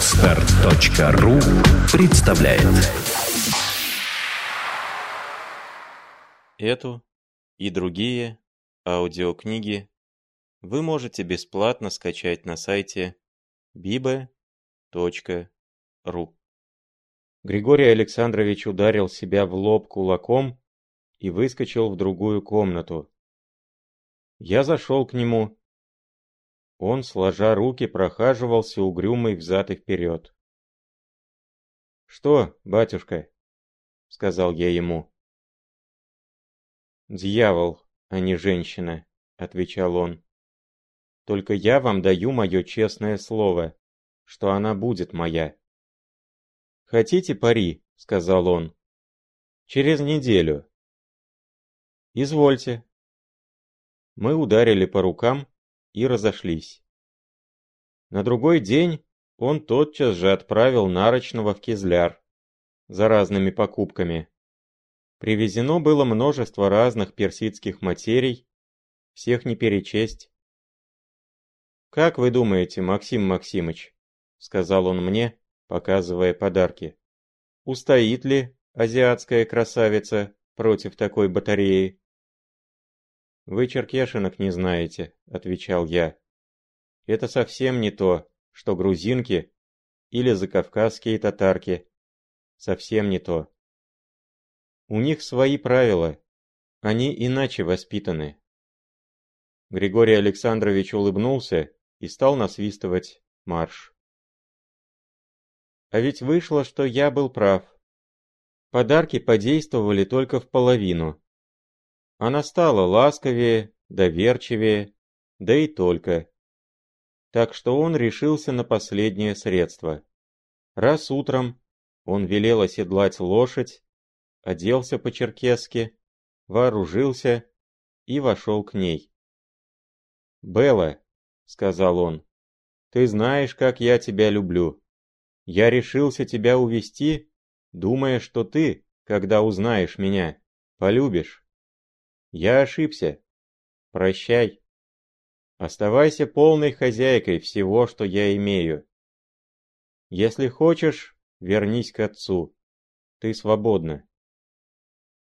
Отстар.ру представляет Эту и другие аудиокниги вы можете бесплатно скачать на сайте bibe.ru Григорий Александрович ударил себя в лоб кулаком и выскочил в другую комнату. Я зашел к нему. Он, сложа руки, прохаживался угрюмый взад и вперед. «Что, батюшка?» — сказал я ему. «Дьявол, а не женщина», — отвечал он. «Только я вам даю мое честное слово, что она будет моя». «Хотите пари?» — сказал он. «Через неделю». «Извольте». Мы ударили по рукам и разошлись. На другой день он тотчас же отправил Нарочного в Кизляр за разными покупками. Привезено было множество разных персидских материй, всех не перечесть. «Как вы думаете, Максим Максимыч?» — сказал он мне, показывая подарки. «Устоит ли азиатская красавица против такой батареи?» «Вы черкешинок не знаете», — отвечал я. «Это совсем не то, что грузинки или закавказские татарки. Совсем не то. У них свои правила. Они иначе воспитаны. Григорий Александрович улыбнулся и стал насвистывать марш. А ведь вышло, что я был прав. Подарки подействовали только в половину. Она стала ласковее, доверчивее, да и только. Так что он решился на последнее средство. Раз утром он велел оседлать лошадь, оделся по-черкесски, вооружился и вошел к ней. «Белла», — сказал он, — «ты знаешь, как я тебя люблю. Я решился тебя увести, думая, что ты, когда узнаешь меня, полюбишь. Я ошибся. Прощай. Оставайся полной хозяйкой всего, что я имею. Если хочешь, вернись к отцу. Ты свободна.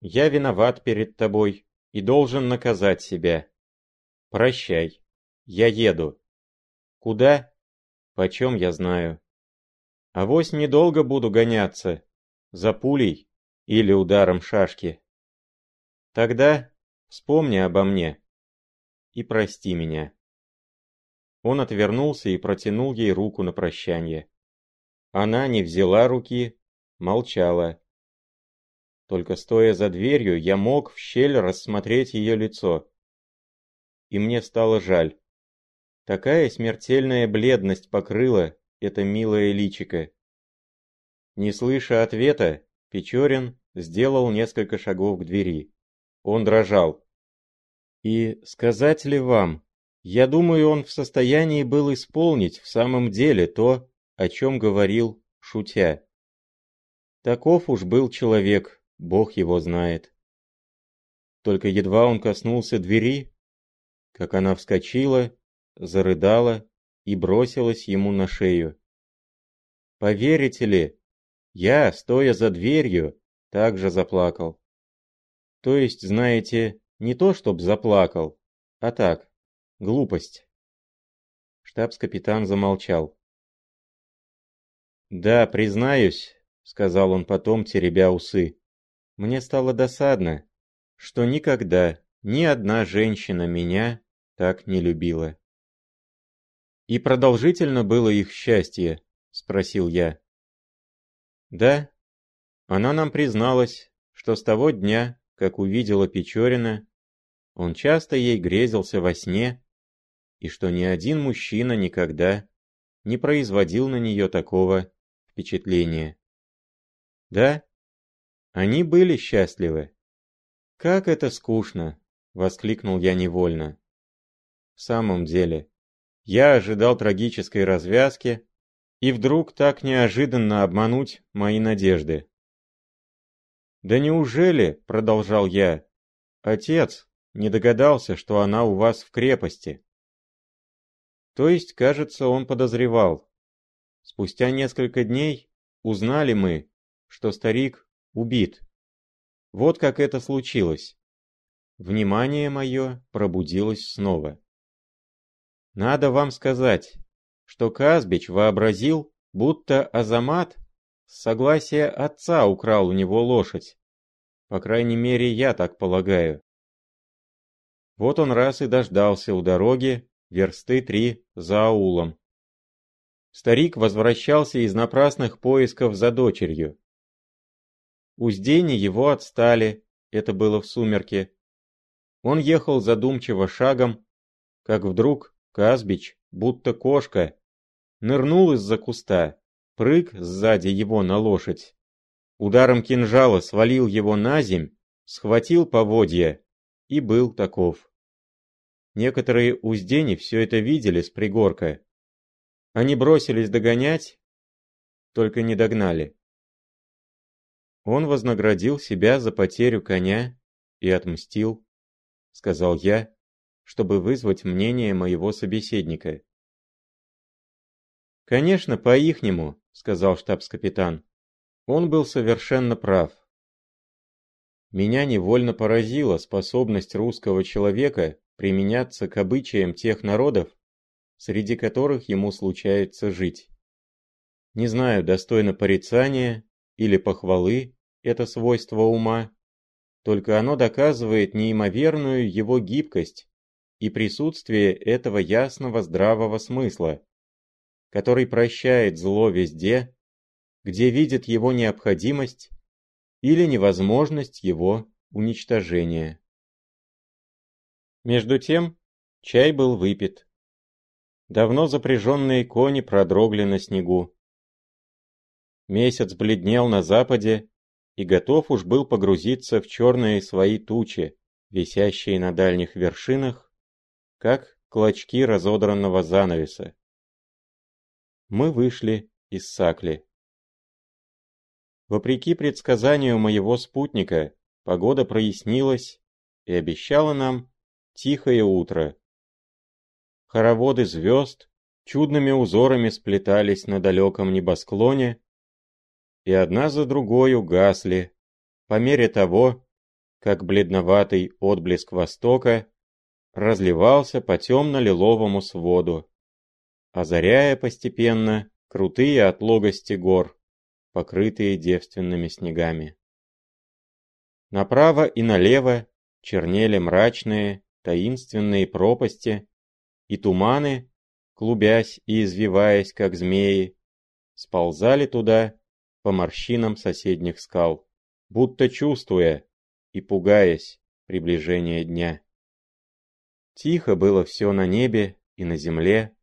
Я виноват перед тобой и должен наказать себя. Прощай. Я еду. Куда? Почем я знаю. Авось недолго буду гоняться. За пулей или ударом шашки. Тогда вспомни обо мне и прости меня. Он отвернулся и протянул ей руку на прощание. Она не взяла руки, молчала. Только стоя за дверью, я мог в щель рассмотреть ее лицо. И мне стало жаль. Такая смертельная бледность покрыла это милое личико. Не слыша ответа, Печорин сделал несколько шагов к двери. Он дрожал. И сказать ли вам, я думаю, он в состоянии был исполнить в самом деле то, о чем говорил, шутя. Таков уж был человек, Бог его знает. Только едва он коснулся двери, как она вскочила, зарыдала и бросилась ему на шею. Поверите ли, я, стоя за дверью, также заплакал. То есть, знаете, не то чтоб заплакал, а так, глупость. Штабс-капитан замолчал. «Да, признаюсь», — сказал он потом, теребя усы. Мне стало досадно, что никогда ни одна женщина меня так не любила. «И продолжительно было их счастье?» – спросил я. «Да. Она нам призналась, что с того дня, как увидела Печорина, он часто ей грезился во сне, и что ни один мужчина никогда не производил на нее такого впечатления. Да, они были счастливы. «Как это скучно!» — воскликнул я невольно. В самом деле, я ожидал трагической развязки, и вдруг так неожиданно обмануть мои надежды. «Да неужели, — продолжал я, — отец не догадался, что она у вас в крепости?» То есть, кажется, он подозревал. Спустя несколько дней узнали мы, что старик убит. Вот как это случилось. Внимание мое пробудилось снова. Надо вам сказать, что Казбич вообразил, будто Азамат с согласия отца украл у него лошадь. По крайней мере, я так полагаю. Вот он раз и дождался у дороги, версты три за аулом. Старик возвращался из напрасных поисков за дочерью. Уздени его отстали, это было в сумерке. Он ехал задумчиво шагом, как вдруг Казбич, будто кошка, нырнул из-за куста, прыг сзади его на лошадь. Ударом кинжала свалил его на земь, схватил поводья и был таков. Некоторые уздени все это видели с пригорка, они бросились догонять, только не догнали. Он вознаградил себя за потерю коня и отмстил, сказал я, чтобы вызвать мнение моего собеседника. «Конечно, по-ихнему», — сказал штабс-капитан. Он был совершенно прав. Меня невольно поразила способность русского человека применяться к обычаям тех народов, среди которых ему случается жить. Не знаю, достойно порицания или похвалы это свойство ума, только оно доказывает неимоверную его гибкость и присутствие этого ясного здравого смысла, который прощает зло везде, где видит его необходимость или невозможность его уничтожения. Между тем, чай был выпит. Давно запряженные кони продрогли на снегу. Месяц бледнел на западе и готов уж был погрузиться в черные свои тучи, висящие на дальних вершинах, как клочки разодранного занавеса. Мы вышли из Сакли. Вопреки предсказанию моего спутника, погода прояснилась и обещала нам тихое утро. Хороводы звезд чудными узорами сплетались на далеком небосклоне, и одна за другой угасли, по мере того, как бледноватый отблеск востока разливался по темно-лиловому своду, озаряя постепенно крутые отлогости гор, покрытые девственными снегами. Направо и налево чернели мрачные, таинственные пропасти, и туманы, клубясь и извиваясь, как змеи, сползали туда по морщинам соседних скал, будто чувствуя и пугаясь приближения дня. Тихо было все на небе и на земле,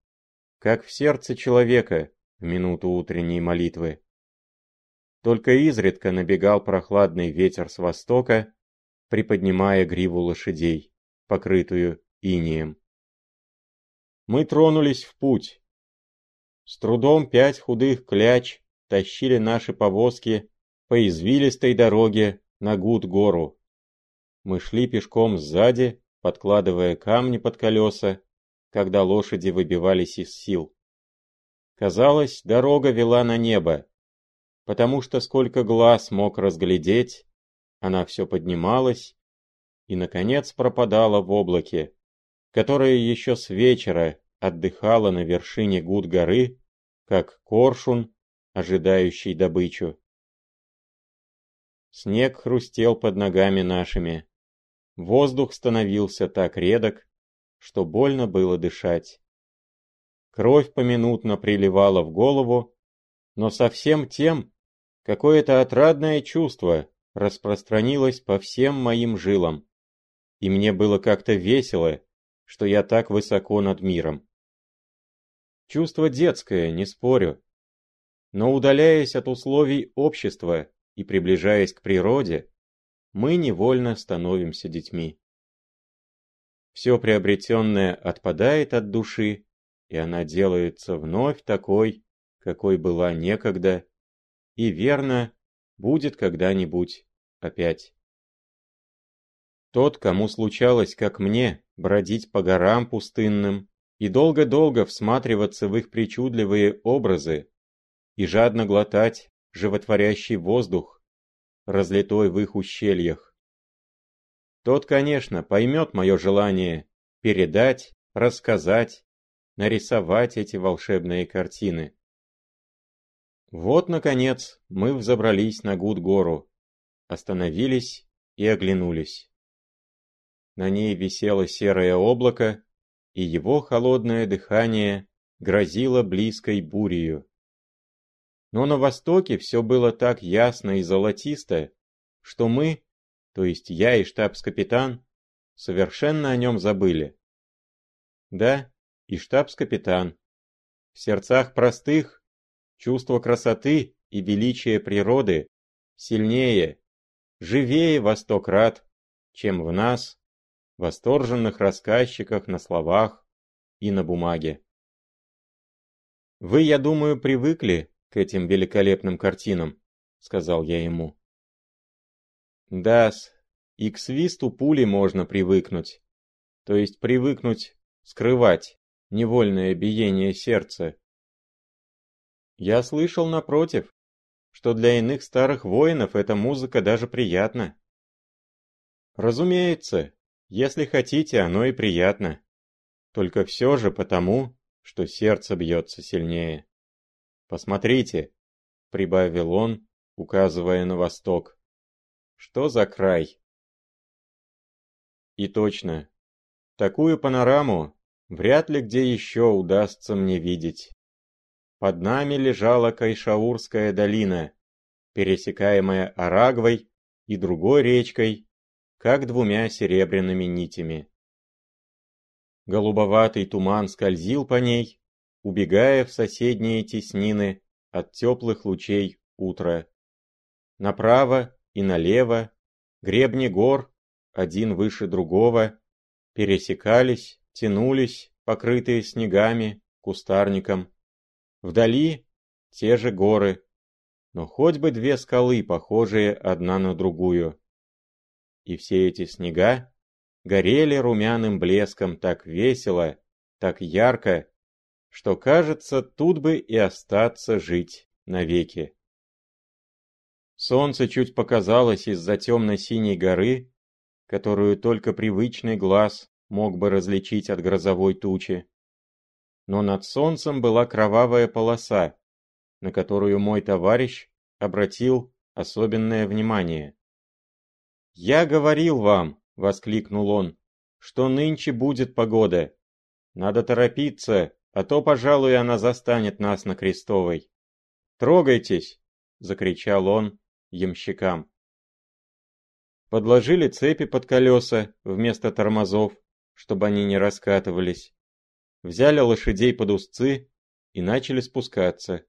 как в сердце человека в минуту утренней молитвы. Только изредка набегал прохладный ветер с востока, приподнимая гриву лошадей, покрытую инием мы тронулись в путь. С трудом пять худых кляч тащили наши повозки по извилистой дороге на Гуд-гору. Мы шли пешком сзади, подкладывая камни под колеса, когда лошади выбивались из сил. Казалось, дорога вела на небо, потому что сколько глаз мог разглядеть, она все поднималась и, наконец, пропадала в облаке, которая еще с вечера отдыхала на вершине гуд-горы, как коршун, ожидающий добычу. Снег хрустел под ногами нашими. Воздух становился так редок, что больно было дышать. Кровь поминутно приливала в голову, но совсем тем какое-то отрадное чувство распространилось по всем моим жилам, и мне было как-то весело, что я так высоко над миром. Чувство детское, не спорю. Но удаляясь от условий общества и приближаясь к природе, мы невольно становимся детьми. Все приобретенное отпадает от души, и она делается вновь такой, какой была некогда, и верно, будет когда-нибудь опять. Тот, кому случалось, как мне, бродить по горам пустынным и долго-долго всматриваться в их причудливые образы, и жадно глотать животворящий воздух, разлитой в их ущельях. Тот, конечно, поймет мое желание передать, рассказать, нарисовать эти волшебные картины. Вот, наконец, мы взобрались на Гуд-гору, остановились и оглянулись. На ней висело серое облако, и его холодное дыхание грозило близкой бурею. Но на востоке все было так ясно и золотисто, что мы, то есть я и штабс-капитан, совершенно о нем забыли. Да, и штабс-капитан. В сердцах простых чувство красоты и величия природы сильнее, живее во сто крат, чем в нас, восторженных рассказчиках на словах и на бумаге. «Вы, я думаю, привыкли к этим великолепным картинам», — сказал я ему. «Да-с, и к свисту пули можно привыкнуть, то есть привыкнуть скрывать невольное биение сердца. Я слышал, напротив, что для иных старых воинов эта музыка даже приятна. Разумеется, если хотите, оно и приятно. Только все же потому, что сердце бьется сильнее. «Посмотрите», — прибавил он, указывая на восток. «Что за край?» И точно, такую панораму вряд ли где еще удастся мне видеть. Под нами лежала Кайшаурская долина, пересекаемая Арагвой и другой речкой, как двумя серебряными нитями. Голубоватый туман скользил по ней, убегая в соседние теснины от теплых лучей утра. Направо и налево гребни гор, один выше другого, пересекались, тянулись, покрытые снегами, кустарником. Вдали те же горы, но хоть бы две скалы, похожие одна на другую. И все эти снега горели румяным блеском так весело, так ярко, что, кажется, тут бы и остаться жить навеки. Солнце чуть показалось из-за темно-синей горы, которую только привычный глаз мог бы различить от грозовой тучи. Но над солнцем была кровавая полоса, на которую мой товарищ обратил особенное внимание. «Я говорил вам, — воскликнул он, — что нынче будет погода. Надо торопиться, а то, пожалуй, она застанет нас на Крестовой. Трогайтесь, — закричал он ямщикам. Подложили цепи под колеса вместо тормозов, чтобы они не раскатывались. Взяли лошадей под узцы и начали спускаться.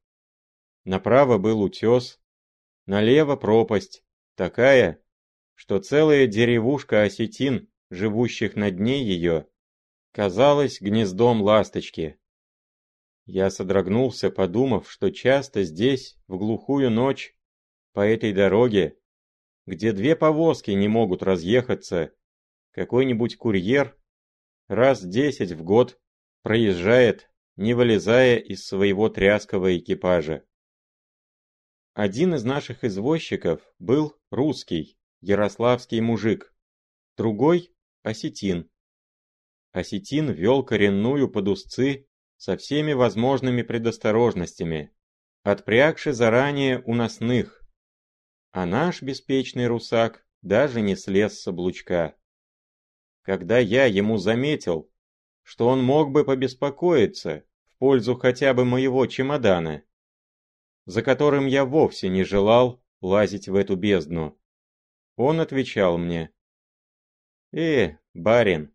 Направо был утес, налево пропасть, такая, что целая деревушка осетин, живущих на дне ее, казалась гнездом ласточки. Я содрогнулся, подумав, что часто здесь, в глухую ночь, по этой дороге, где две повозки не могут разъехаться, какой-нибудь курьер раз десять в год проезжает, не вылезая из своего тряского экипажа. Один из наших извозчиков был русский, ярославский мужик, другой – осетин. Осетин вел коренную под узцы со всеми возможными предосторожностями, отпрягши заранее уносных, а наш беспечный русак даже не слез с облучка. Когда я ему заметил, что он мог бы побеспокоиться в пользу хотя бы моего чемодана, за которым я вовсе не желал лазить в эту бездну, он отвечал мне. «Э, барин,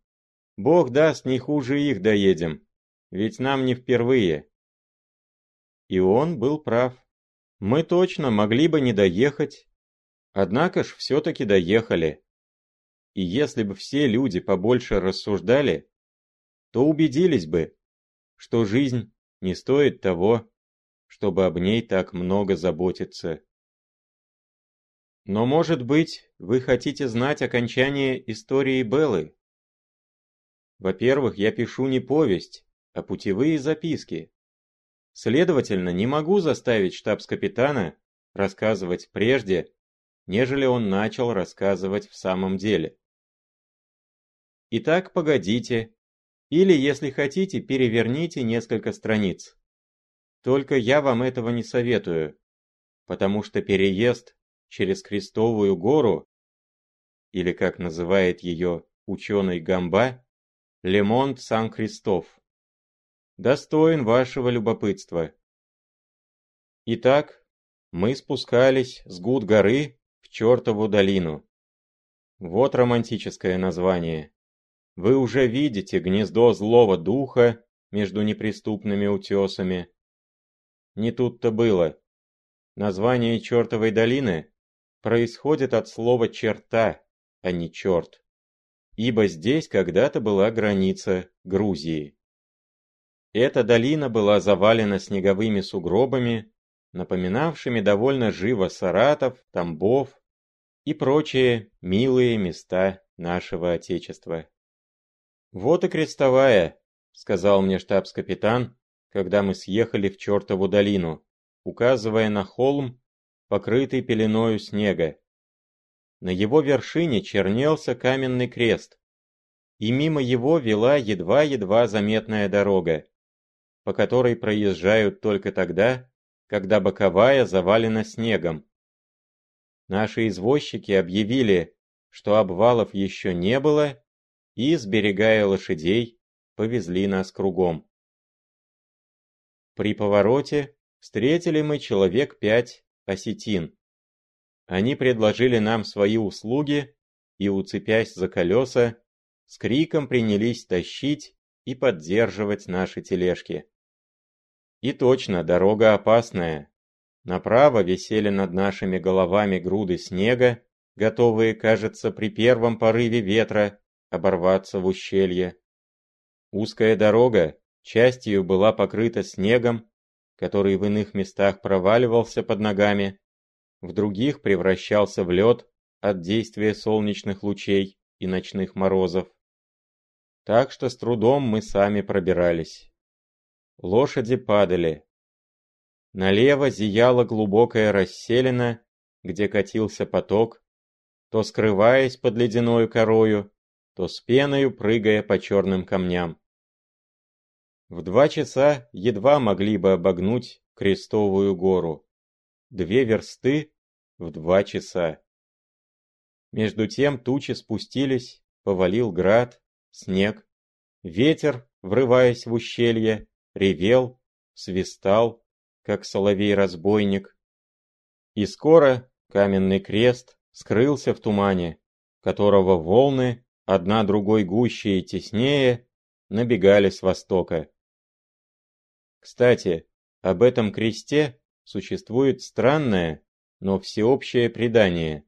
бог даст, не хуже их доедем, ведь нам не впервые». И он был прав. Мы точно могли бы не доехать, однако ж все-таки доехали. И если бы все люди побольше рассуждали, то убедились бы, что жизнь не стоит того, чтобы об ней так много заботиться. Но, может быть, вы хотите знать окончание истории Беллы? Во-первых, я пишу не повесть, а путевые записки. Следовательно, не могу заставить штабс-капитана рассказывать прежде, нежели он начал рассказывать в самом деле. Итак, погодите, или, если хотите, переверните несколько страниц. Только я вам этого не советую, потому что переезд через Крестовую гору, или как называет ее ученый Гамба, Лемонт Сан-Кристоф, достоин вашего любопытства. Итак, мы спускались с Гуд-горы в чертову долину. Вот романтическое название. Вы уже видите гнездо злого духа между неприступными утесами. Не тут-то было. Название чертовой долины происходит от слова «черта», а не «черт», ибо здесь когда-то была граница Грузии. Эта долина была завалена снеговыми сугробами, напоминавшими довольно живо Саратов, Тамбов и прочие милые места нашего Отечества. «Вот и крестовая», — сказал мне штабс-капитан, когда мы съехали в чертову долину, указывая на холм, покрытый пеленою снега. На его вершине чернелся каменный крест, и мимо его вела едва-едва заметная дорога, по которой проезжают только тогда, когда боковая завалена снегом. Наши извозчики объявили, что обвалов еще не было, и, сберегая лошадей, повезли нас кругом. При повороте встретили мы человек пять осетин. Они предложили нам свои услуги и, уцепясь за колеса, с криком принялись тащить и поддерживать наши тележки. И точно, дорога опасная. Направо висели над нашими головами груды снега, готовые, кажется, при первом порыве ветра оборваться в ущелье. Узкая дорога частью была покрыта снегом, который в иных местах проваливался под ногами, в других превращался в лед от действия солнечных лучей и ночных морозов. Так что с трудом мы сами пробирались. Лошади падали. Налево зияла глубокая расселена, где катился поток, то скрываясь под ледяной корою, то с пеною прыгая по черным камням. В два часа едва могли бы обогнуть Крестовую гору. Две версты в два часа. Между тем тучи спустились, повалил град, снег. Ветер, врываясь в ущелье, ревел, свистал, как соловей-разбойник. И скоро каменный крест скрылся в тумане, которого волны одна другой гуще и теснее, набегали с востока. Кстати, об этом кресте существует странное, но всеобщее предание,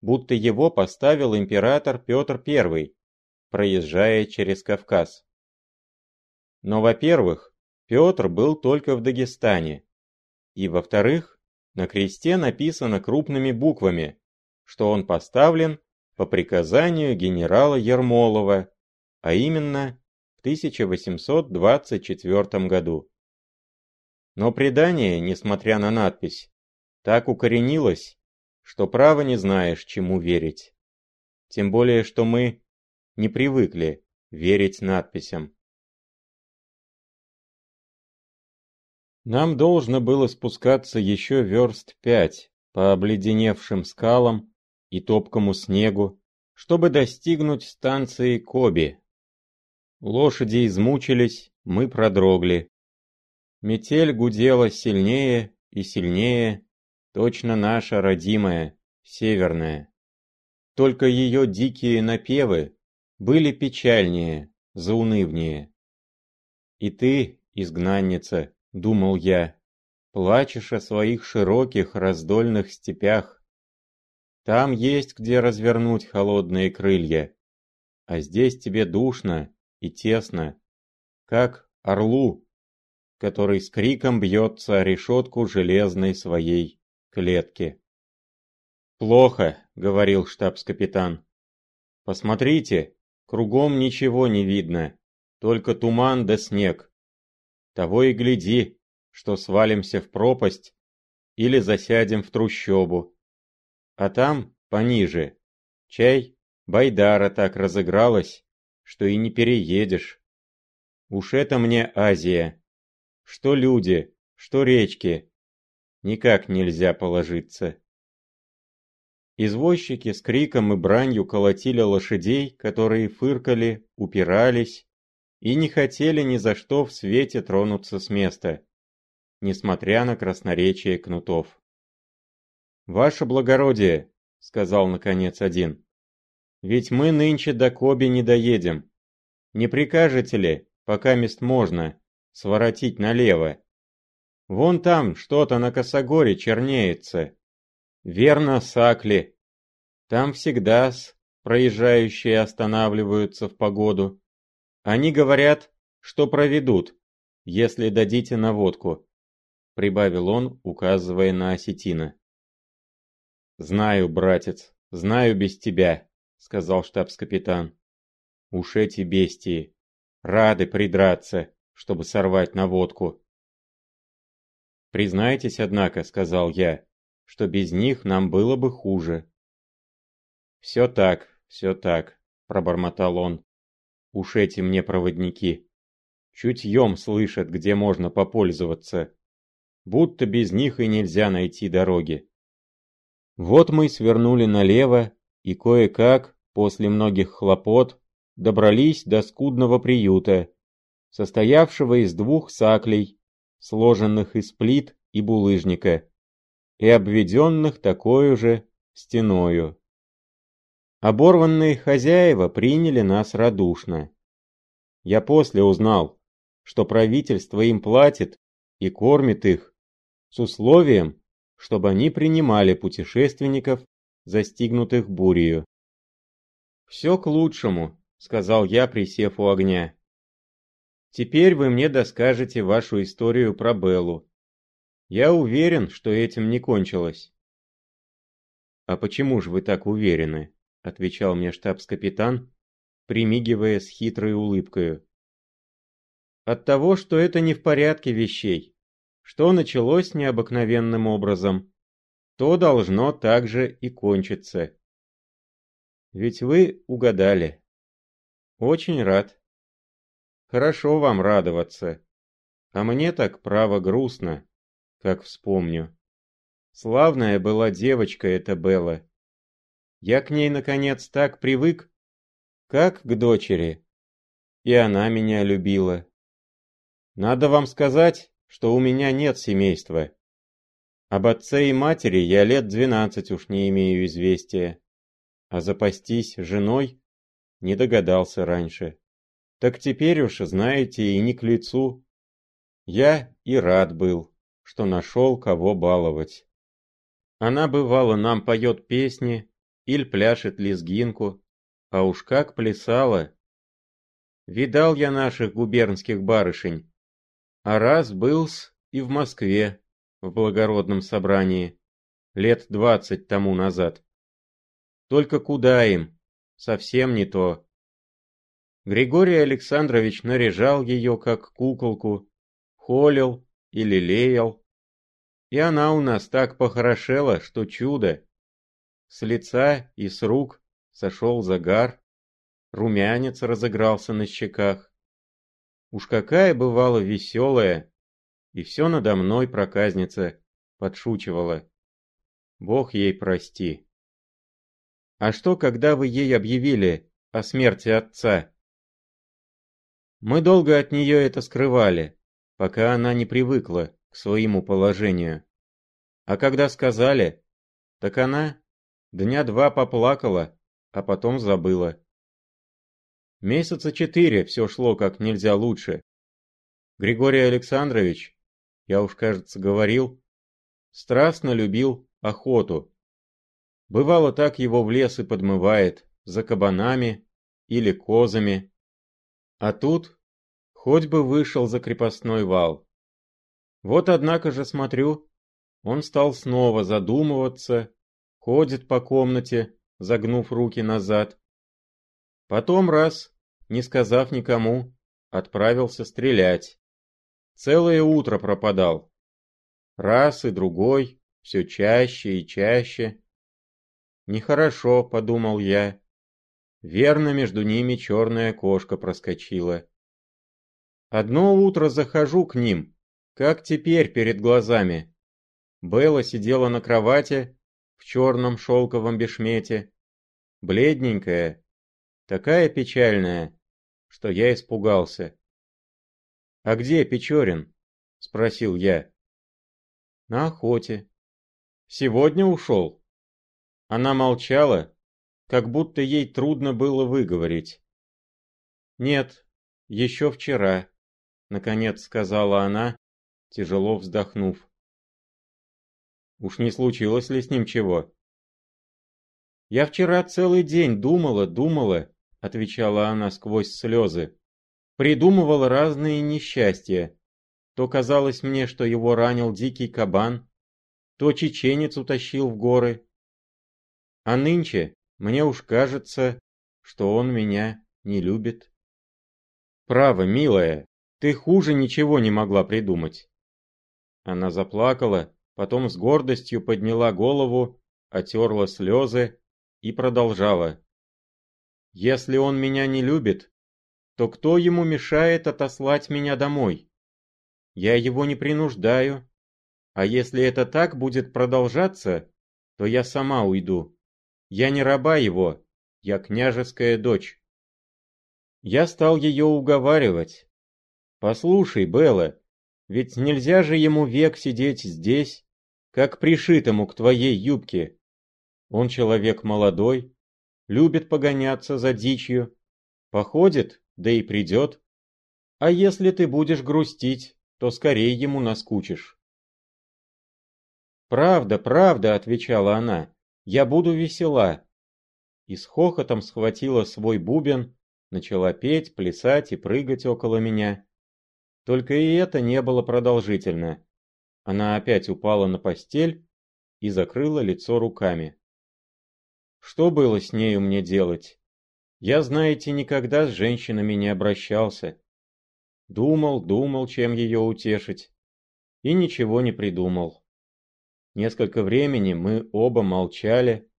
будто его поставил император Петр I, проезжая через Кавказ. Но, во-первых, Петр был только в Дагестане, и, во-вторых, на кресте написано крупными буквами, что он поставлен по приказанию генерала Ермолова, а именно в 1824 году. Но предание, несмотря на надпись, так укоренилось, что право не знаешь, чему верить. Тем более, что мы не привыкли верить надписям. Нам должно было спускаться еще верст пять по обледеневшим скалам и топкому снегу, чтобы достигнуть станции Коби. Лошади измучились, мы продрогли. Метель гудела сильнее и сильнее, точно наша родимая, северная. Только ее дикие напевы были печальнее, заунывнее. И ты, изгнанница, думал я, плачешь о своих широких раздольных степях, там есть где развернуть холодные крылья. А здесь тебе душно и тесно, как орлу, который с криком бьется о решетку железной своей клетки. «Плохо», — говорил штабс-капитан. «Посмотрите, кругом ничего не видно, только туман да снег. Того и гляди, что свалимся в пропасть или засядем в трущобу. А там, пониже, чай, байдара так разыгралась, что и не переедешь. Уж это мне Азия. Что люди, что речки. Никак нельзя положиться. Извозчики с криком и бранью колотили лошадей, которые фыркали, упирались и не хотели ни за что в свете тронуться с места, несмотря на красноречие кнутов. «Ваше благородие», — сказал наконец один, — «ведь мы нынче до Коби не доедем. Не прикажете ли, пока мест можно, своротить налево? Вон там что-то на косогоре чернеется. Верно, Сакли. Там всегда с проезжающие останавливаются в погоду. Они говорят, что проведут, если дадите наводку, прибавил он, указывая на осетина. Знаю, братец, знаю без тебя, сказал штабс-капитан. Уж эти бестии рады придраться, чтобы сорвать наводку. Признайтесь, однако, сказал я, что без них нам было бы хуже. Все так, все так, пробормотал он. Уж эти мне проводники. Чутьем слышат, где можно попользоваться. Будто без них и нельзя найти дороги. Вот мы свернули налево, и кое-как, после многих хлопот, добрались до скудного приюта, состоявшего из двух саклей, сложенных из плит и булыжника, и обведенных такой же стеною. Оборванные хозяева приняли нас радушно. Я после узнал, что правительство им платит и кормит их с условием, чтобы они принимали путешественников, застигнутых бурею. «Все к лучшему», — сказал я, присев у огня. «Теперь вы мне доскажете вашу историю про Беллу. Я уверен, что этим не кончилось». «А почему же вы так уверены?» — отвечал мне штабс-капитан, примигивая с хитрой улыбкой. «От того, что это не в порядке вещей, что началось необыкновенным образом, то должно также и кончиться. Ведь вы угадали. Очень рад. Хорошо вам радоваться. А мне так право грустно, как вспомню. Славная была девочка эта Белла. Я к ней, наконец, так привык, как к дочери. И она меня любила. Надо вам сказать, что у меня нет семейства. Об отце и матери я лет двенадцать уж не имею известия. А запастись женой не догадался раньше. Так теперь уж, знаете, и не к лицу. Я и рад был, что нашел кого баловать. Она бывало нам поет песни, Иль пляшет лезгинку, а уж как плясала. Видал я наших губернских барышень, а раз был-с и в Москве, в благородном собрании, лет двадцать тому назад. Только куда им? Совсем не то. Григорий Александрович наряжал ее как куколку, холил и лелеял. И она у нас так похорошела, что чудо. С лица и с рук сошел загар, румянец разыгрался на щеках. Уж какая бывала веселая, и все надо мной проказница подшучивала. Бог ей прости. А что, когда вы ей объявили о смерти отца? Мы долго от нее это скрывали, пока она не привыкла к своему положению. А когда сказали, так она Дня два поплакала, а потом забыла. Месяца четыре все шло как нельзя лучше. Григорий Александрович, я уж, кажется, говорил, страстно любил охоту. Бывало так его в лес и подмывает, за кабанами или козами. А тут хоть бы вышел за крепостной вал. Вот однако же смотрю, он стал снова задумываться ходит по комнате, загнув руки назад. Потом раз, не сказав никому, отправился стрелять. Целое утро пропадал. Раз и другой, все чаще и чаще. Нехорошо, подумал я. Верно, между ними черная кошка проскочила. Одно утро захожу к ним, как теперь перед глазами. Белла сидела на кровати в черном шелковом бешмете, бледненькая, такая печальная, что я испугался. «А где Печорин?» — спросил я. «На охоте». «Сегодня ушел?» Она молчала, как будто ей трудно было выговорить. «Нет, еще вчера», — наконец сказала она, тяжело вздохнув. «Уж не случилось ли с ним чего?» «Я вчера целый день думала, думала», — отвечала она сквозь слезы. «Придумывала разные несчастья. То казалось мне, что его ранил дикий кабан, то чеченец утащил в горы. А нынче мне уж кажется, что он меня не любит. Право, милая, ты хуже ничего не могла придумать. Она заплакала, потом с гордостью подняла голову, отерла слезы и продолжала. Если он меня не любит, то кто ему мешает отослать меня домой? Я его не принуждаю. А если это так будет продолжаться, то я сама уйду. Я не раба его, я княжеская дочь. Я стал ее уговаривать. Послушай, Белла, ведь нельзя же ему век сидеть здесь, как пришитому к твоей юбке. Он человек молодой, любит погоняться за дичью, походит, да и придет. А если ты будешь грустить, то скорее ему наскучишь. «Правда, правда», — отвечала она, я буду весела. И с хохотом схватила свой бубен, начала петь, плясать и прыгать около меня. Только и это не было продолжительно. Она опять упала на постель и закрыла лицо руками. Что было с нею мне делать? Я, знаете, никогда с женщинами не обращался. Думал, думал, чем ее утешить. И ничего не придумал. Несколько времени мы оба молчали.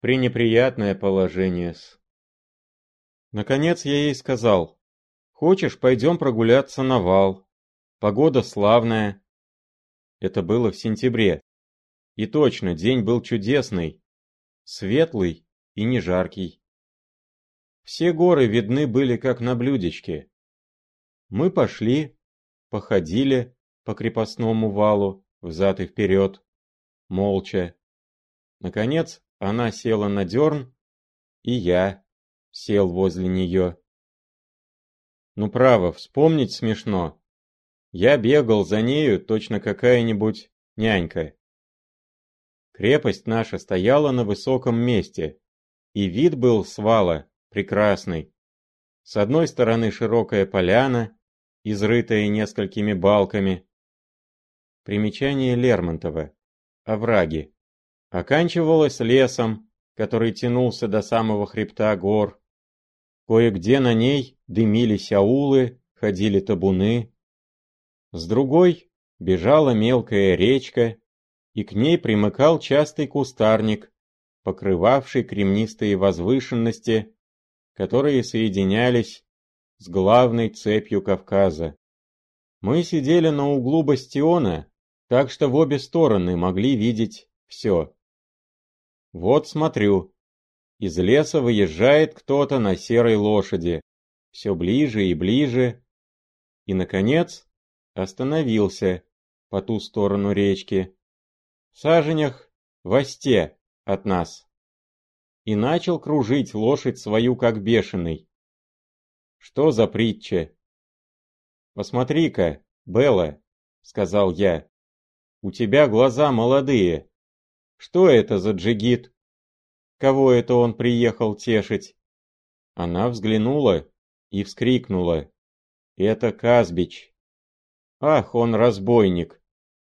Пренеприятное положение с... Наконец я ей сказал. Хочешь, пойдем прогуляться на вал. Погода славная. Это было в сентябре. И точно, день был чудесный. Светлый и не жаркий. Все горы видны были как на блюдечке. Мы пошли, походили по крепостному валу взад и вперед молча. Наконец она села на дерн, и я сел возле нее. Ну право, вспомнить смешно. Я бегал за нею, точно какая-нибудь нянька. Крепость наша стояла на высоком месте, и вид был с вала прекрасный. С одной стороны широкая поляна, изрытая несколькими балками. Примечание Лермонтова овраги. Оканчивалось лесом, который тянулся до самого хребта гор. Кое-где на ней дымились аулы, ходили табуны. С другой бежала мелкая речка, и к ней примыкал частый кустарник, покрывавший кремнистые возвышенности, которые соединялись с главной цепью Кавказа. Мы сидели на углу бастиона так что в обе стороны могли видеть все. Вот смотрю. Из леса выезжает кто-то на серой лошади. Все ближе и ближе. И, наконец, остановился по ту сторону речки. Саженях в осте от нас. И начал кружить лошадь свою как бешеный. Что за притча? «Посмотри-ка, Белла», — сказал я. У тебя глаза молодые. Что это за джигит? Кого это он приехал тешить? Она взглянула и вскрикнула. Это Казбич. Ах, он разбойник.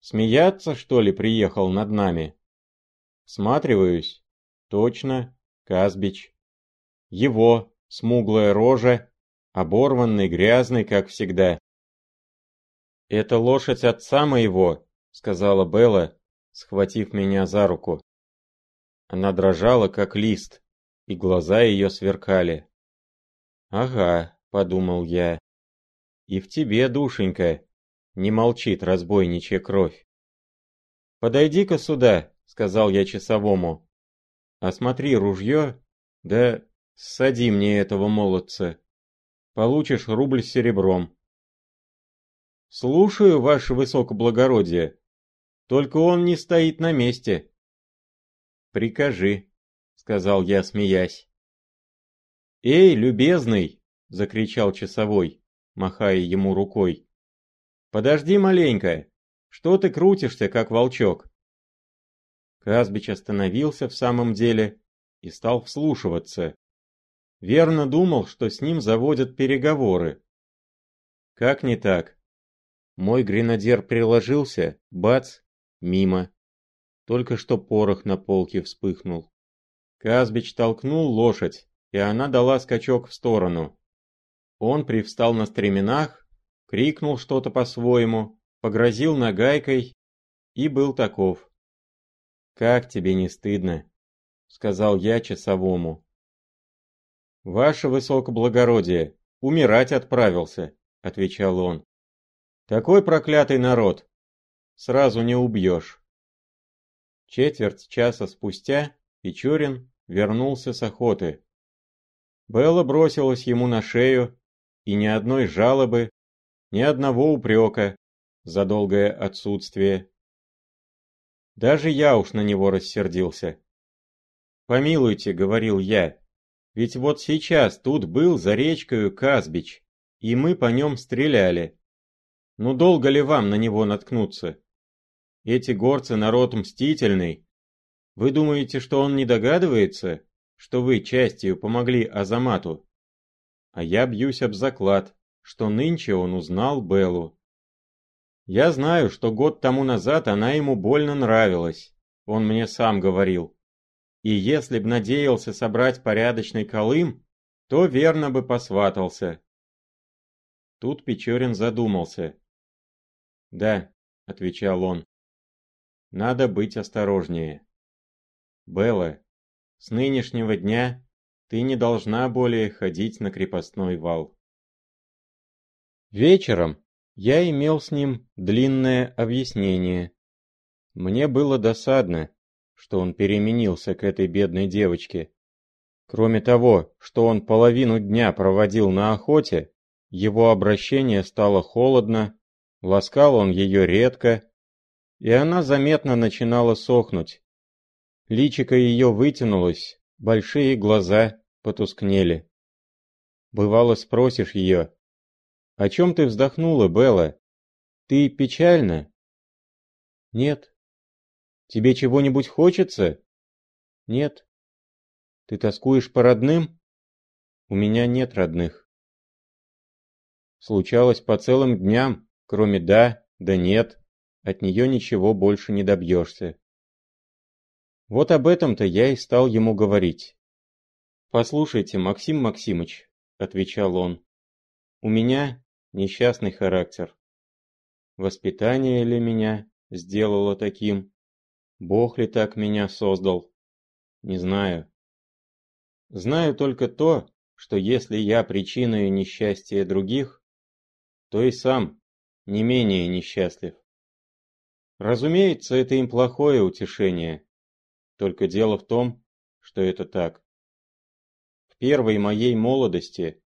Смеяться, что ли, приехал над нами? Сматриваюсь. Точно, Казбич. Его, смуглая рожа, оборванный, грязный, как всегда. «Это лошадь отца моего», — сказала Белла, схватив меня за руку. Она дрожала, как лист, и глаза ее сверкали. «Ага», — подумал я, — «и в тебе, душенька, не молчит разбойничья кровь». «Подойди-ка сюда», — сказал я часовому. «Осмотри ружье, да сади мне этого молодца. Получишь рубль с серебром». «Слушаю, ваше высокоблагородие. Только он не стоит на месте». «Прикажи», — сказал я, смеясь. «Эй, любезный!» — закричал часовой, махая ему рукой. «Подожди маленько! Что ты крутишься, как волчок?» Казбич остановился в самом деле и стал вслушиваться. Верно думал, что с ним заводят переговоры. Как не так? Мой гренадер приложился, бац, мимо. Только что порох на полке вспыхнул. Казбич толкнул лошадь, и она дала скачок в сторону. Он привстал на стременах, крикнул что-то по-своему, погрозил нагайкой и был таков. «Как тебе не стыдно?» — сказал я часовому. «Ваше высокоблагородие, умирать отправился», — отвечал он. «Такой проклятый народ! Сразу не убьешь». Четверть часа спустя Печорин вернулся с охоты. Белла бросилась ему на шею, и ни одной жалобы, ни одного упрека за долгое отсутствие. Даже я уж на него рассердился. «Помилуйте», — говорил я, — «ведь вот сейчас тут был за речкою Казбич, и мы по нем стреляли. Ну долго ли вам на него наткнуться? Эти горцы народ мстительный. Вы думаете, что он не догадывается, что вы частью помогли Азамату. А я бьюсь об заклад, что нынче он узнал Беллу. Я знаю, что год тому назад она ему больно нравилась, он мне сам говорил. И если б надеялся собрать порядочный колым, то верно бы посватался. Тут Печорин задумался. «Да», — отвечал он, — «надо быть осторожнее». «Белла, с нынешнего дня ты не должна более ходить на крепостной вал. Вечером я имел с ним длинное объяснение. Мне было досадно, что он переменился к этой бедной девочке. Кроме того, что он половину дня проводил на охоте, его обращение стало холодно, ласкал он ее редко, и она заметно начинала сохнуть, Личико ее вытянулось, большие глаза потускнели. Бывало спросишь ее, «О чем ты вздохнула, Белла? Ты печальна?» «Нет». «Тебе чего-нибудь хочется?» «Нет». «Ты тоскуешь по родным?» «У меня нет родных». Случалось по целым дням, кроме «да», «да нет», от нее ничего больше не добьешься. Вот об этом-то я и стал ему говорить. «Послушайте, Максим Максимыч», — отвечал он, — «у меня несчастный характер. Воспитание ли меня сделало таким? Бог ли так меня создал? Не знаю. Знаю только то, что если я причиною несчастья других, то и сам не менее несчастлив. Разумеется, это им плохое утешение, только дело в том, что это так. В первой моей молодости,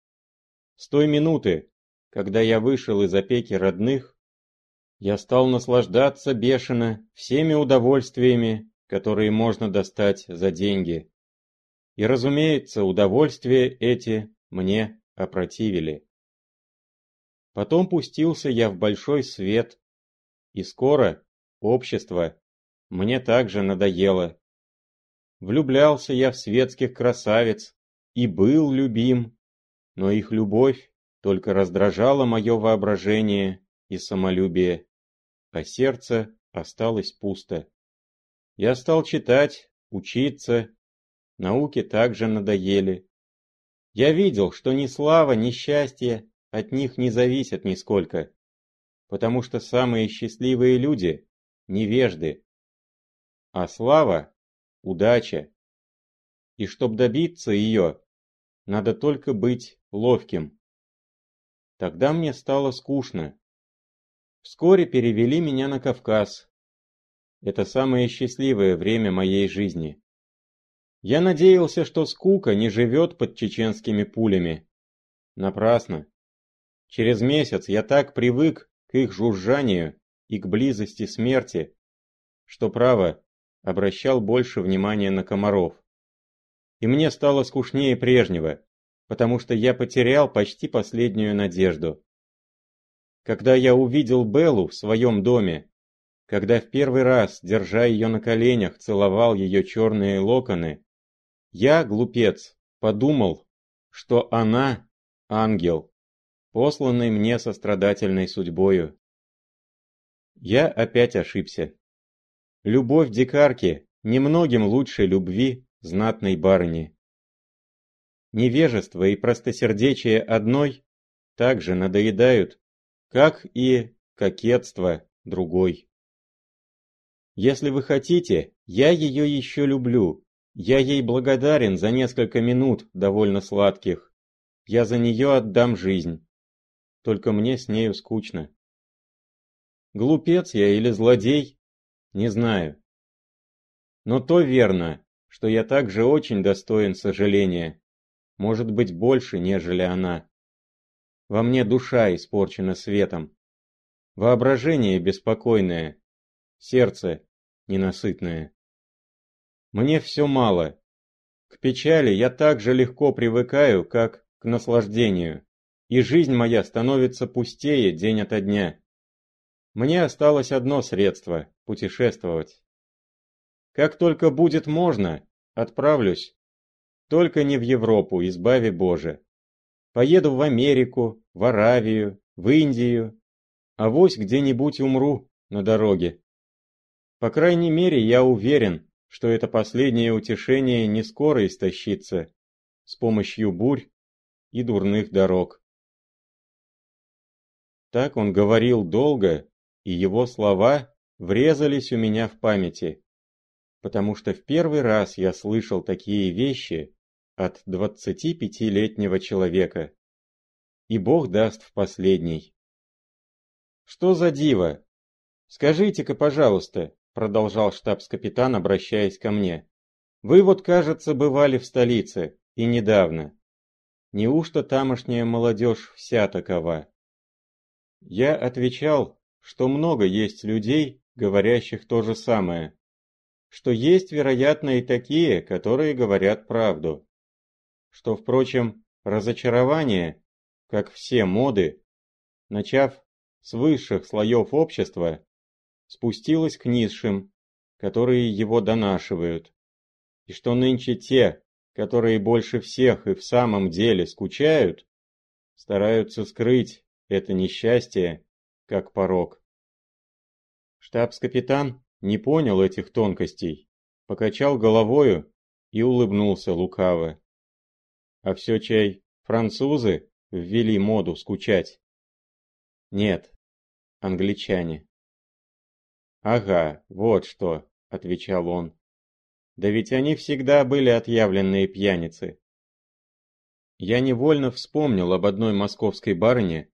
с той минуты, когда я вышел из опеки родных, я стал наслаждаться бешено всеми удовольствиями, которые можно достать за деньги. И, разумеется, удовольствия эти мне опротивили. Потом пустился я в большой свет, и скоро общество мне также надоело. Влюблялся я в светских красавиц и был любим, но их любовь только раздражала мое воображение и самолюбие, а сердце осталось пусто. Я стал читать, учиться, науки также надоели. Я видел, что ни слава, ни счастье от них не зависят нисколько. потому что самые счастливые люди – невежды. А слава – удача. И чтоб добиться ее, надо только быть ловким. Тогда мне стало скучно. Вскоре перевели меня на Кавказ. Это самое счастливое время моей жизни. Я надеялся, что скука не живет под чеченскими пулями. Напрасно. Через месяц я так привык к их жужжанию и к близости смерти, что, право, обращал больше внимания на комаров. И мне стало скучнее прежнего, потому что я потерял почти последнюю надежду. Когда я увидел Беллу в своем доме, когда в первый раз, держа ее на коленях, целовал ее черные локоны, я, глупец, подумал, что она – ангел, посланный мне сострадательной судьбою. Я опять ошибся. Любовь дикарки немногим лучше любви знатной барыни. Невежество и простосердечие одной также надоедают, как и кокетство другой. Если вы хотите, я ее еще люблю, я ей благодарен за несколько минут, довольно сладких. Я за нее отдам жизнь. Только мне с нею скучно. Глупец я или злодей? Не знаю. Но то верно, что я также очень достоин сожаления. Может быть больше, нежели она. Во мне душа испорчена светом. Воображение беспокойное. Сердце ненасытное. Мне все мало. К печали я так же легко привыкаю, как к наслаждению, и жизнь моя становится пустее день ото дня. Мне осталось одно средство – путешествовать. Как только будет можно, отправлюсь. Только не в Европу, избави Боже. Поеду в Америку, в Аравию, в Индию. а Авось где-нибудь умру на дороге. По крайней мере, я уверен, что это последнее утешение не скоро истощится с помощью бурь и дурных дорог. Так он говорил долго, и его слова врезались у меня в памяти, потому что в первый раз я слышал такие вещи от 25-летнего человека, и Бог даст в последний. Что за диво? Скажите-ка, пожалуйста, продолжал штабс-капитан, обращаясь ко мне. Вы вот, кажется, бывали в столице, и недавно. Неужто тамошняя молодежь вся такова? Я отвечал, что много есть людей, говорящих то же самое, что есть, вероятно, и такие, которые говорят правду, что, впрочем, разочарование, как все моды, начав с высших слоев общества, спустилось к низшим, которые его донашивают, и что нынче те, которые больше всех и в самом деле скучают, стараются скрыть это несчастье, как порог. Штабс-капитан не понял этих тонкостей, покачал головою и улыбнулся лукаво. А все чай французы ввели моду скучать? Нет, англичане. «Ага, вот что», — отвечал он. «Да ведь они всегда были отъявленные пьяницы». Я невольно вспомнил об одной московской барыне,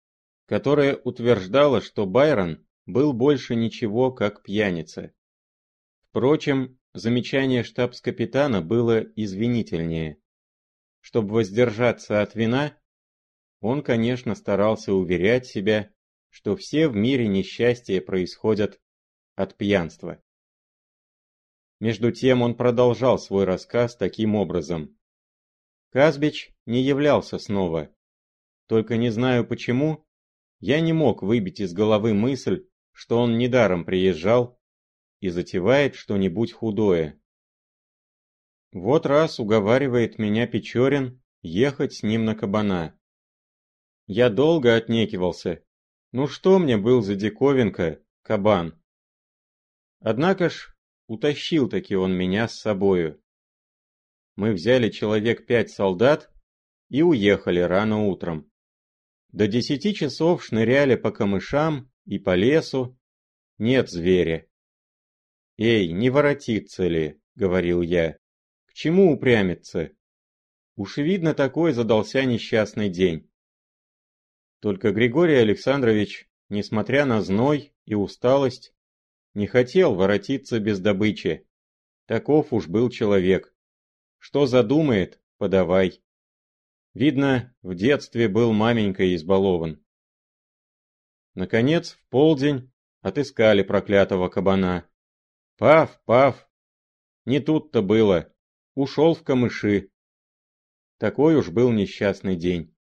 которая утверждала, что Байрон был больше ничего, как пьяница. Впрочем, замечание штабс-капитана было извинительнее. Чтобы воздержаться от вина, он, конечно, старался уверять себя, что все в мире несчастья происходят от пьянства. Между тем он продолжал свой рассказ таким образом. Казбич не являлся снова. Только не знаю почему, я не мог выбить из головы мысль, что он недаром приезжал и затевает что-нибудь худое. Вот раз уговаривает меня Печорин ехать с ним на кабана. Я долго отнекивался. Ну что мне был за диковинка, кабан? Однако ж, утащил таки он меня с собою. Мы взяли человек пять солдат и уехали рано утром. До десяти часов шныряли по камышам и по лесу. Нет зверя. «Эй, не воротиться ли?» — говорил я. «К чему упрямиться? Уж видно, такой задался несчастный день». Только Григорий Александрович, несмотря на зной и усталость, не хотел воротиться без добычи. Таков уж был человек. Что задумает, подавай. Видно, в детстве был маменькой избалован. Наконец, в полдень отыскали проклятого кабана. Пав, пав! Не тут-то было. Ушел в камыши. Такой уж был несчастный день.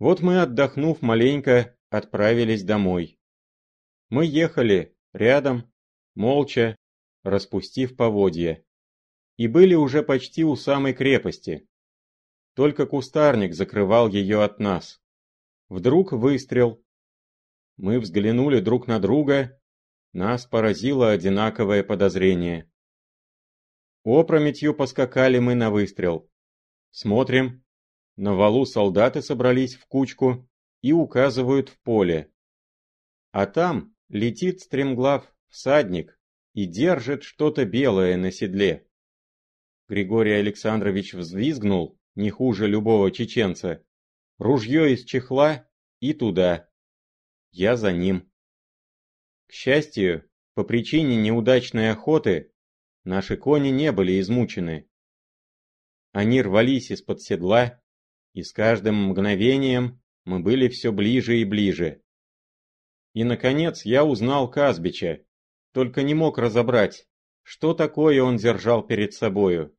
Вот мы, отдохнув маленько, отправились домой. Мы ехали рядом, молча, распустив поводья. И были уже почти у самой крепости. Только кустарник закрывал ее от нас. Вдруг выстрел. Мы взглянули друг на друга нас поразило одинаковое подозрение. Опрометью поскакали мы на выстрел. Смотрим. На валу солдаты собрались в кучку и указывают в поле. А там летит стремглав всадник и держит что-то белое на седле. Григорий Александрович взвизгнул, не хуже любого чеченца. Ружье из чехла и туда. Я за ним. К счастью, по причине неудачной охоты, наши кони не были измучены. Они рвались из-под седла, и с каждым мгновением мы были все ближе и ближе. И, наконец, я узнал Казбича, только не мог разобрать, что такое он держал перед собою.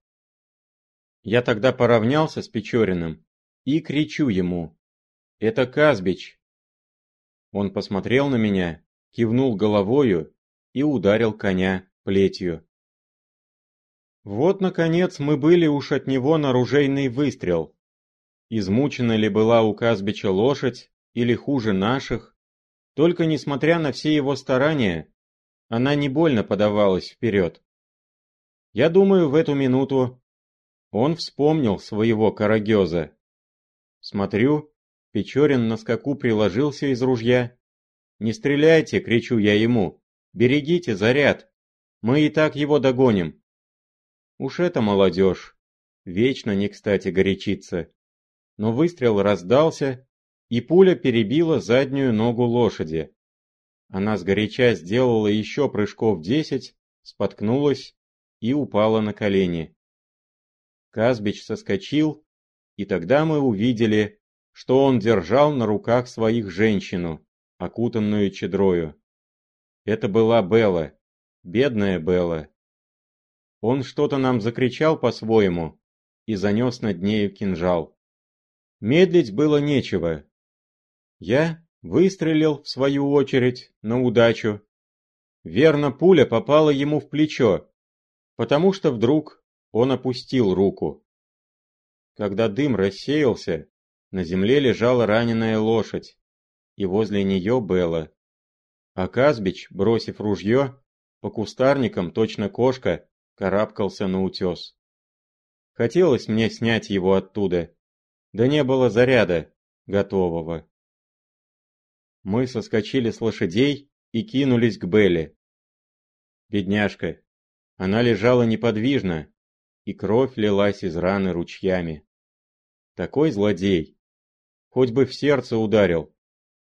Я тогда поравнялся с Печориным и кричу ему «Это Казбич!». Он посмотрел на меня кивнул головою и ударил коня плетью. Вот, наконец, мы были уж от него на ружейный выстрел. Измучена ли была у Казбича лошадь, или хуже наших, только несмотря на все его старания, она не больно подавалась вперед. Я думаю, в эту минуту он вспомнил своего карагеза. Смотрю, Печорин на скаку приложился из ружья «Не стреляйте!» — кричу я ему. «Берегите заряд! Мы и так его догоним!» Уж это молодежь! Вечно не кстати горячиться. Но выстрел раздался, и пуля перебила заднюю ногу лошади. Она сгоряча сделала еще прыжков десять, споткнулась и упала на колени. Казбич соскочил, и тогда мы увидели, что он держал на руках своих женщину окутанную чедрою. Это была Белла, бедная Белла. Он что-то нам закричал по-своему и занес над нею кинжал. Медлить было нечего. Я выстрелил, в свою очередь, на удачу. Верно, пуля попала ему в плечо, потому что вдруг он опустил руку. Когда дым рассеялся, на земле лежала раненая лошадь и возле нее Белла. А Казбич, бросив ружье, по кустарникам, точно кошка, карабкался на утес. Хотелось мне снять его оттуда, да не было заряда готового. Мы соскочили с лошадей и кинулись к Белле. Бедняжка, она лежала неподвижно, и кровь лилась из раны ручьями. Такой злодей. Хоть бы в сердце ударил,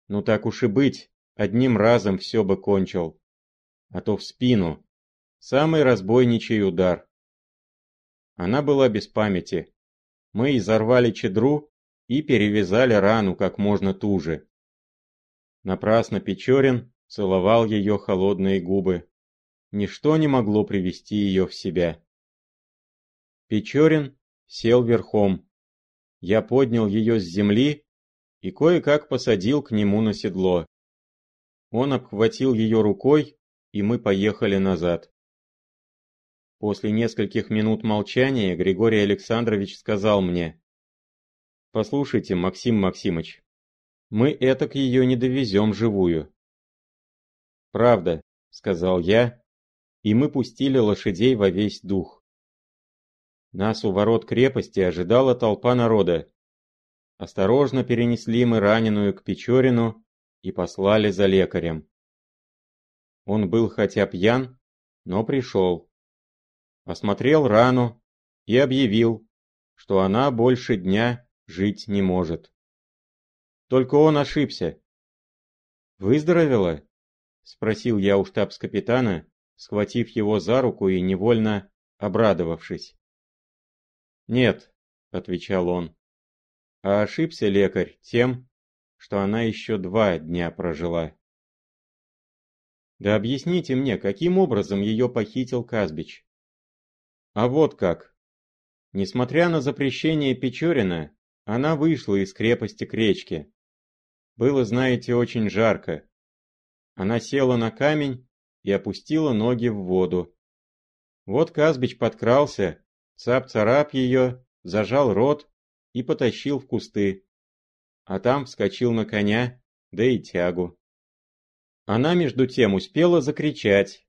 ну так уж и быть, одним разом все бы кончил. А то в спину. Самый разбойничий удар. Она была без памяти. Мы изорвали чедру и перевязали рану как можно туже. Напрасно Печорин целовал ее холодные губы. Ничто не могло привести ее в себя. Печорин сел верхом. Я поднял ее с земли и кое-как посадил к нему на седло. Он обхватил ее рукой, и мы поехали назад. После нескольких минут молчания Григорий Александрович сказал мне, «Послушайте, Максим Максимыч, мы этак ее не довезем живую». «Правда», — сказал я, и мы пустили лошадей во весь дух. Нас у ворот крепости ожидала толпа народа, Осторожно перенесли мы раненую к Печорину и послали за лекарем. Он был хотя пьян, но пришел. Осмотрел рану и объявил, что она больше дня жить не может. Только он ошибся. «Выздоровела?» — спросил я у штабс-капитана, схватив его за руку и невольно обрадовавшись. «Нет», — отвечал он, — «а ошибся лекарь тем, что она еще два дня прожила». «Да объясните мне, каким образом ее похитил Казбич?» «А вот как. Несмотря на запрещение Печорина, она вышла из крепости к речке. Было, знаете, очень жарко. Она села на камень и опустила ноги в воду. Вот Казбич подкрался, цап-царап ее, зажал рот и потащил в кусты. А там вскочил на коня, да и тягу. Она между тем успела закричать.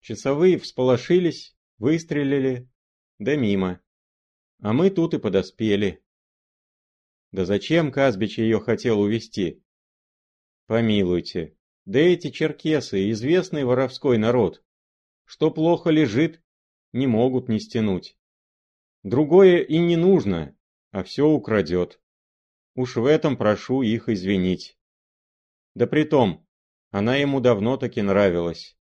Часовые всполошились, выстрелили, да мимо. А мы тут и подоспели. Да зачем Казбич ее хотел увести? Помилуйте, да эти черкесы – известный воровской народ. Что плохо лежит, не могут не стянуть. Другое и не нужно, а все украдет. Уж в этом прошу их извинить. Да притом, она ему давно-таки нравилась.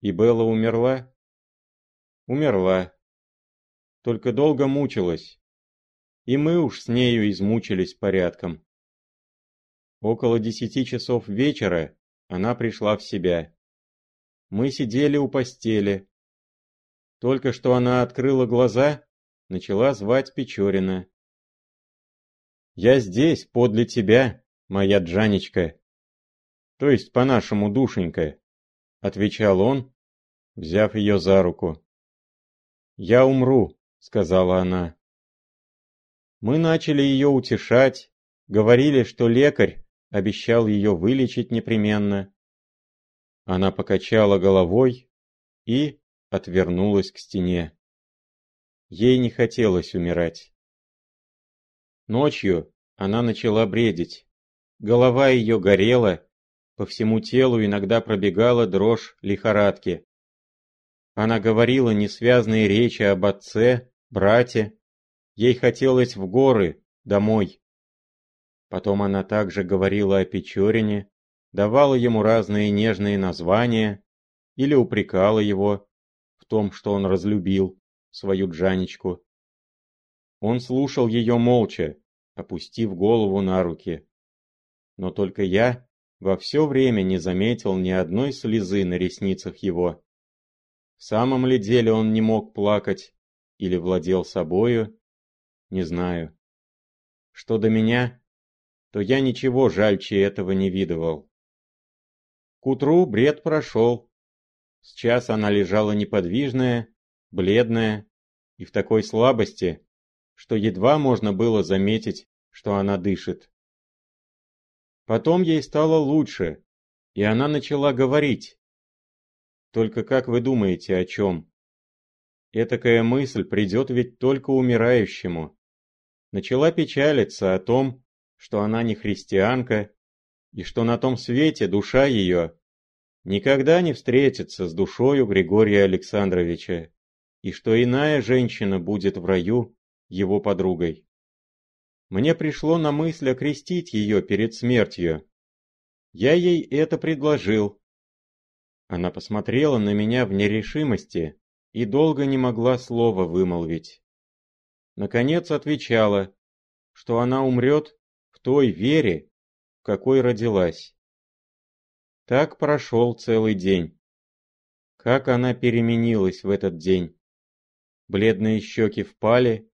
И Белла умерла? Умерла. Только долго мучилась. И мы уж с нею измучились порядком. Около десяти часов вечера она пришла в себя. Мы сидели у постели. Только что она открыла глаза, начала звать Печорина. «Я здесь, подле тебя, моя Джанечка». «То есть по-нашему, душенька», — отвечал он, взяв ее за руку. «Я умру», — сказала она. Мы начали ее утешать, говорили, что лекарь обещал ее вылечить непременно. Она покачала головой и отвернулась к стене. Ей не хотелось умирать. Ночью она начала бредить. Голова ее горела, по всему телу иногда пробегала дрожь лихорадки. Она говорила несвязные речи об отце, брате. Ей хотелось в горы, домой. Потом она также говорила о Печорине, давала ему разные нежные названия или упрекала его в том, что он разлюбил свою Джанечку. Он слушал ее молча, опустив голову на руки. Но только я во все время не заметил ни одной слезы на ресницах его. В самом ли деле он не мог плакать или владел собою, не знаю. Что до меня, то я ничего жальче этого не видывал. К утру бред прошел. С час она лежала неподвижная, бледная и в такой слабости, что едва можно было заметить, что она дышит. Потом ей стало лучше, и она начала говорить. Только как вы думаете, о чем? Этакая мысль придет ведь только умирающему. Начала печалиться о том, что она не христианка, и что на том свете душа ее никогда не встретится с душою Григория Александровича, и что иная женщина будет в раю его подругой. Мне пришло на мысль окрестить ее перед смертью. Я ей это предложил. Она посмотрела на меня в нерешимости и долго не могла слова вымолвить. Наконец отвечала, что она умрет той вере, в какой родилась. Так прошел целый день. Как она переменилась в этот день. Бледные щеки впали,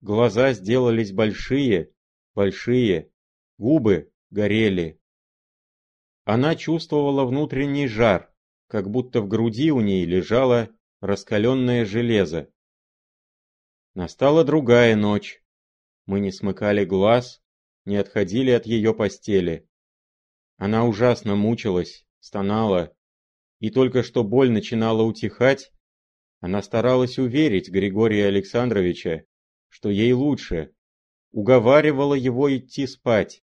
глаза сделались большие, большие, губы горели. Она чувствовала внутренний жар, как будто в груди у ней лежало раскаленное железо. Настала другая ночь. Мы не смыкали глаз, не отходили от ее постели. Она ужасно мучилась, стонала, и только что боль начинала утихать, она старалась уверить Григория Александровича, что ей лучше, уговаривала его идти спать,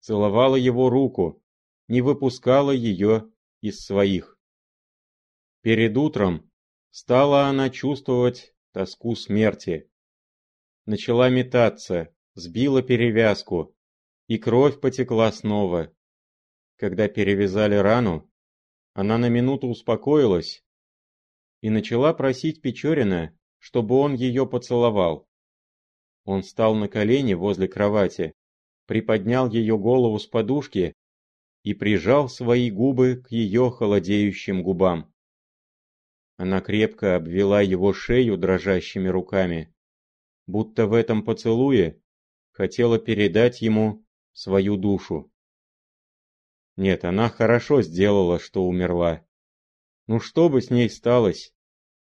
целовала его руку, не выпускала ее из своих. Перед утром стала она чувствовать тоску смерти. Начала метаться, сбила перевязку, и кровь потекла снова. Когда перевязали рану, она на минуту успокоилась и начала просить Печорина, чтобы он ее поцеловал. Он встал на колени возле кровати, приподнял ее голову с подушки и прижал свои губы к ее холодеющим губам. Она крепко обвела его шею дрожащими руками, будто в этом поцелуе хотела передать ему свою душу. Нет, она хорошо сделала, что умерла. Ну что бы с ней сталось,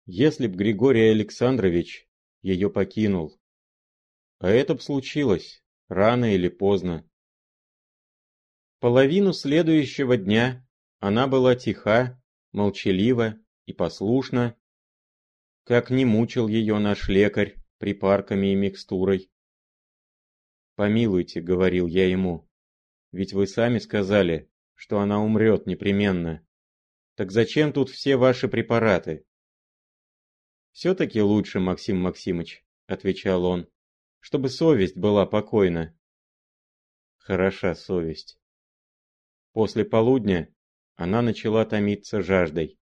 если б Григорий Александрович ее покинул? А это б случилось, рано или поздно. Половину следующего дня она была тиха, молчалива и послушна, как не мучил ее наш лекарь припарками и микстурой. «Помилуйте», — говорил я ему, — «ведь вы сами сказали, что она умрет непременно. Так зачем тут все ваши препараты?» «Все-таки лучше, Максим Максимыч», — отвечал он, — «чтобы совесть была покойна». Хороша совесть. После полудня она начала томиться жаждой.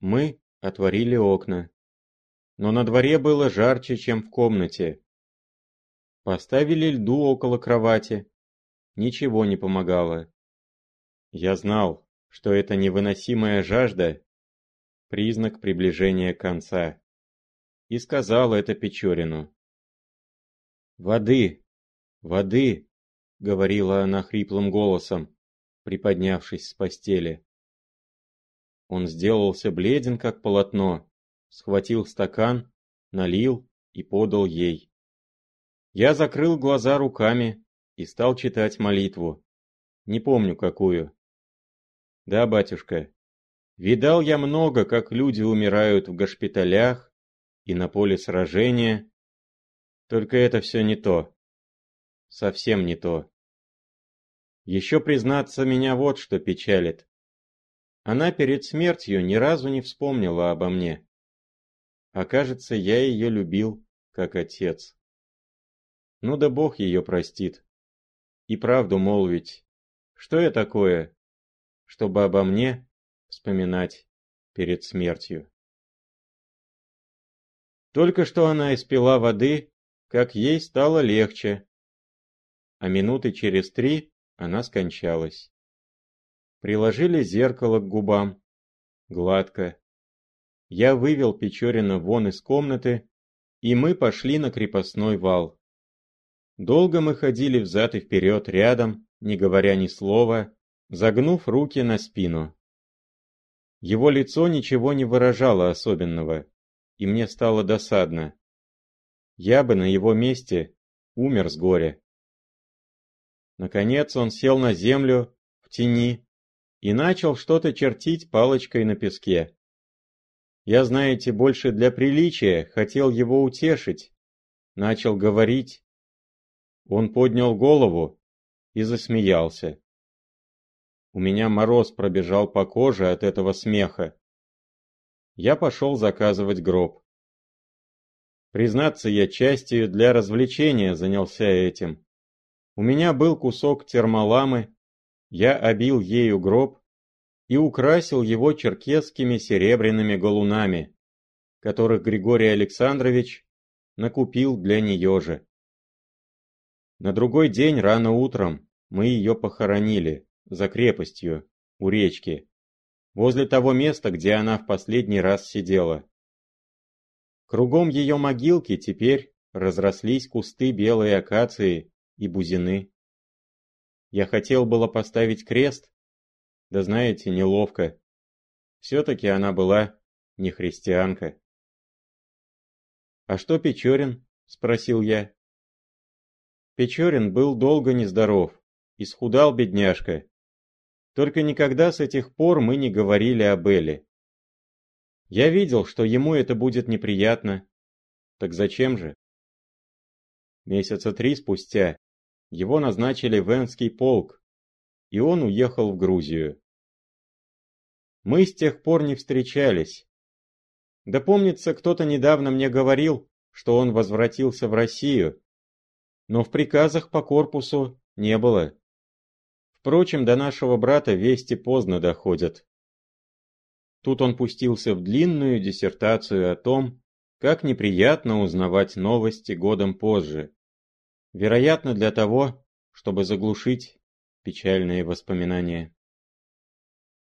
Мы отворили окна. Но на дворе было жарче, чем в комнате. Поставили льду около кровати. Ничего не помогало. Я знал, что это невыносимая жажда – признак приближения конца. И сказал это Печорину. «Воды! Воды!» – говорила она хриплым голосом, приподнявшись с постели. Он сделался бледен, как полотно, схватил стакан, налил и подал ей. Я закрыл глаза руками и стал читать молитву. Не помню какую. Да, батюшка, видал я много, как люди умирают в госпиталях и на поле сражения. Только это все не то. Совсем не то. Еще, признаться, меня вот что печалит. Она перед смертью ни разу не вспомнила обо мне. Окажется, я ее любил, как отец. Ну да Бог ее простит. И правду молвить. Что я такое, чтобы обо мне вспоминать перед смертью. Только что она испила воды, как ей стало легче, а минуты через три она скончалась. Приложили зеркало к губам. Гладко. Я вывел Печорина вон из комнаты, и мы пошли на крепостной вал. Долго мы ходили взад и вперед рядом, не говоря ни слова, загнув руки на спину. Его лицо ничего не выражало особенного, и мне стало досадно. Я бы на его месте умер с горя. Наконец он сел на землю в тени и начал что-то чертить палочкой на песке. Я, знаете, больше для приличия хотел его утешить. Начал говорить. Он поднял голову и засмеялся. У меня мороз пробежал по коже от этого смеха. Я пошел заказывать гроб. Признаться, я частью для развлечения занялся этим. У меня был кусок термоламы, я обил ею гроб и украсил его черкесскими серебряными галунами, которых Григорий Александрович накупил для нее же. На другой день рано утром мы ее похоронили за крепостью, у речки, возле того места, где она в последний раз сидела. Кругом ее могилки теперь разрослись кусты белой акации и бузины. Я хотел было поставить крест, да знаете, неловко. Все-таки она была не христианка. «А что Печорин?» – спросил я. Печорин был долго нездоров, исхудал бедняжка, только никогда с этих пор мы не говорили об Элле. Я видел, что ему это будет неприятно. Так зачем же? Месяца три спустя его назначили в Энский полк, и он уехал в Грузию. Мы с тех пор не встречались. Да помнится, кто-то недавно мне говорил, что он возвратился в Россию, но в приказах по корпусу не было. Впрочем, до нашего брата вести поздно доходят. Тут он пустился в длинную диссертацию о том, как неприятно узнавать новости годом позже. Вероятно, для того, чтобы заглушить печальные воспоминания.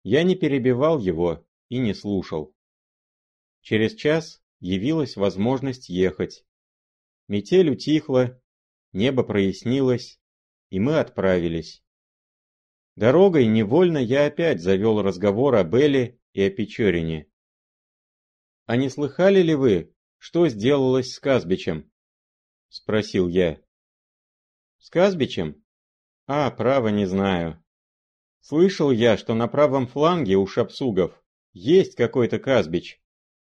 Я не перебивал его и не слушал. Через час явилась возможность ехать. Метель утихла, небо прояснилось, и мы отправились. Дорогой невольно я опять завел разговор о Белле и о Печорине. «А не слыхали ли вы, что сделалось с Казбичем?» — спросил я. «С Казбичем? А, право не знаю. Слышал я, что на правом фланге у шапсугов есть какой-то Казбич.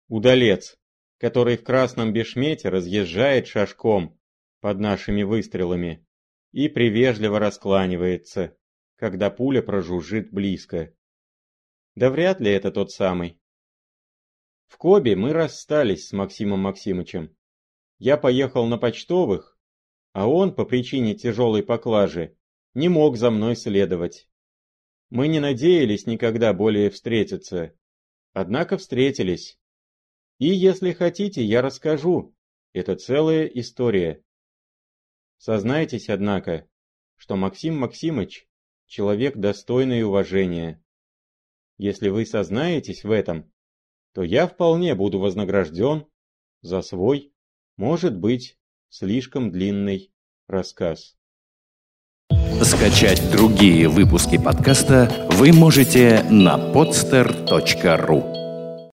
Удалец, который в красном бешмете разъезжает шашком под нашими выстрелами и привежливо раскланивается, когда пуля прожужжит близко. Да вряд ли это тот самый. В Кобе мы расстались с Максимом Максимычем. Я поехал на почтовых, а он, по причине тяжелой поклажи, не мог за мной следовать. Мы не надеялись никогда более встретиться. Однако встретились. И если хотите, я расскажу. Это целая история. Сознайтесь, однако, что Максим Максимыч – человек достойный уважения. Если вы сознаетесь в этом, то я вполне буду вознагражден за свой, может быть, слишком длинный рассказ. Скачать другие выпуски подкаста вы можете на podster.ru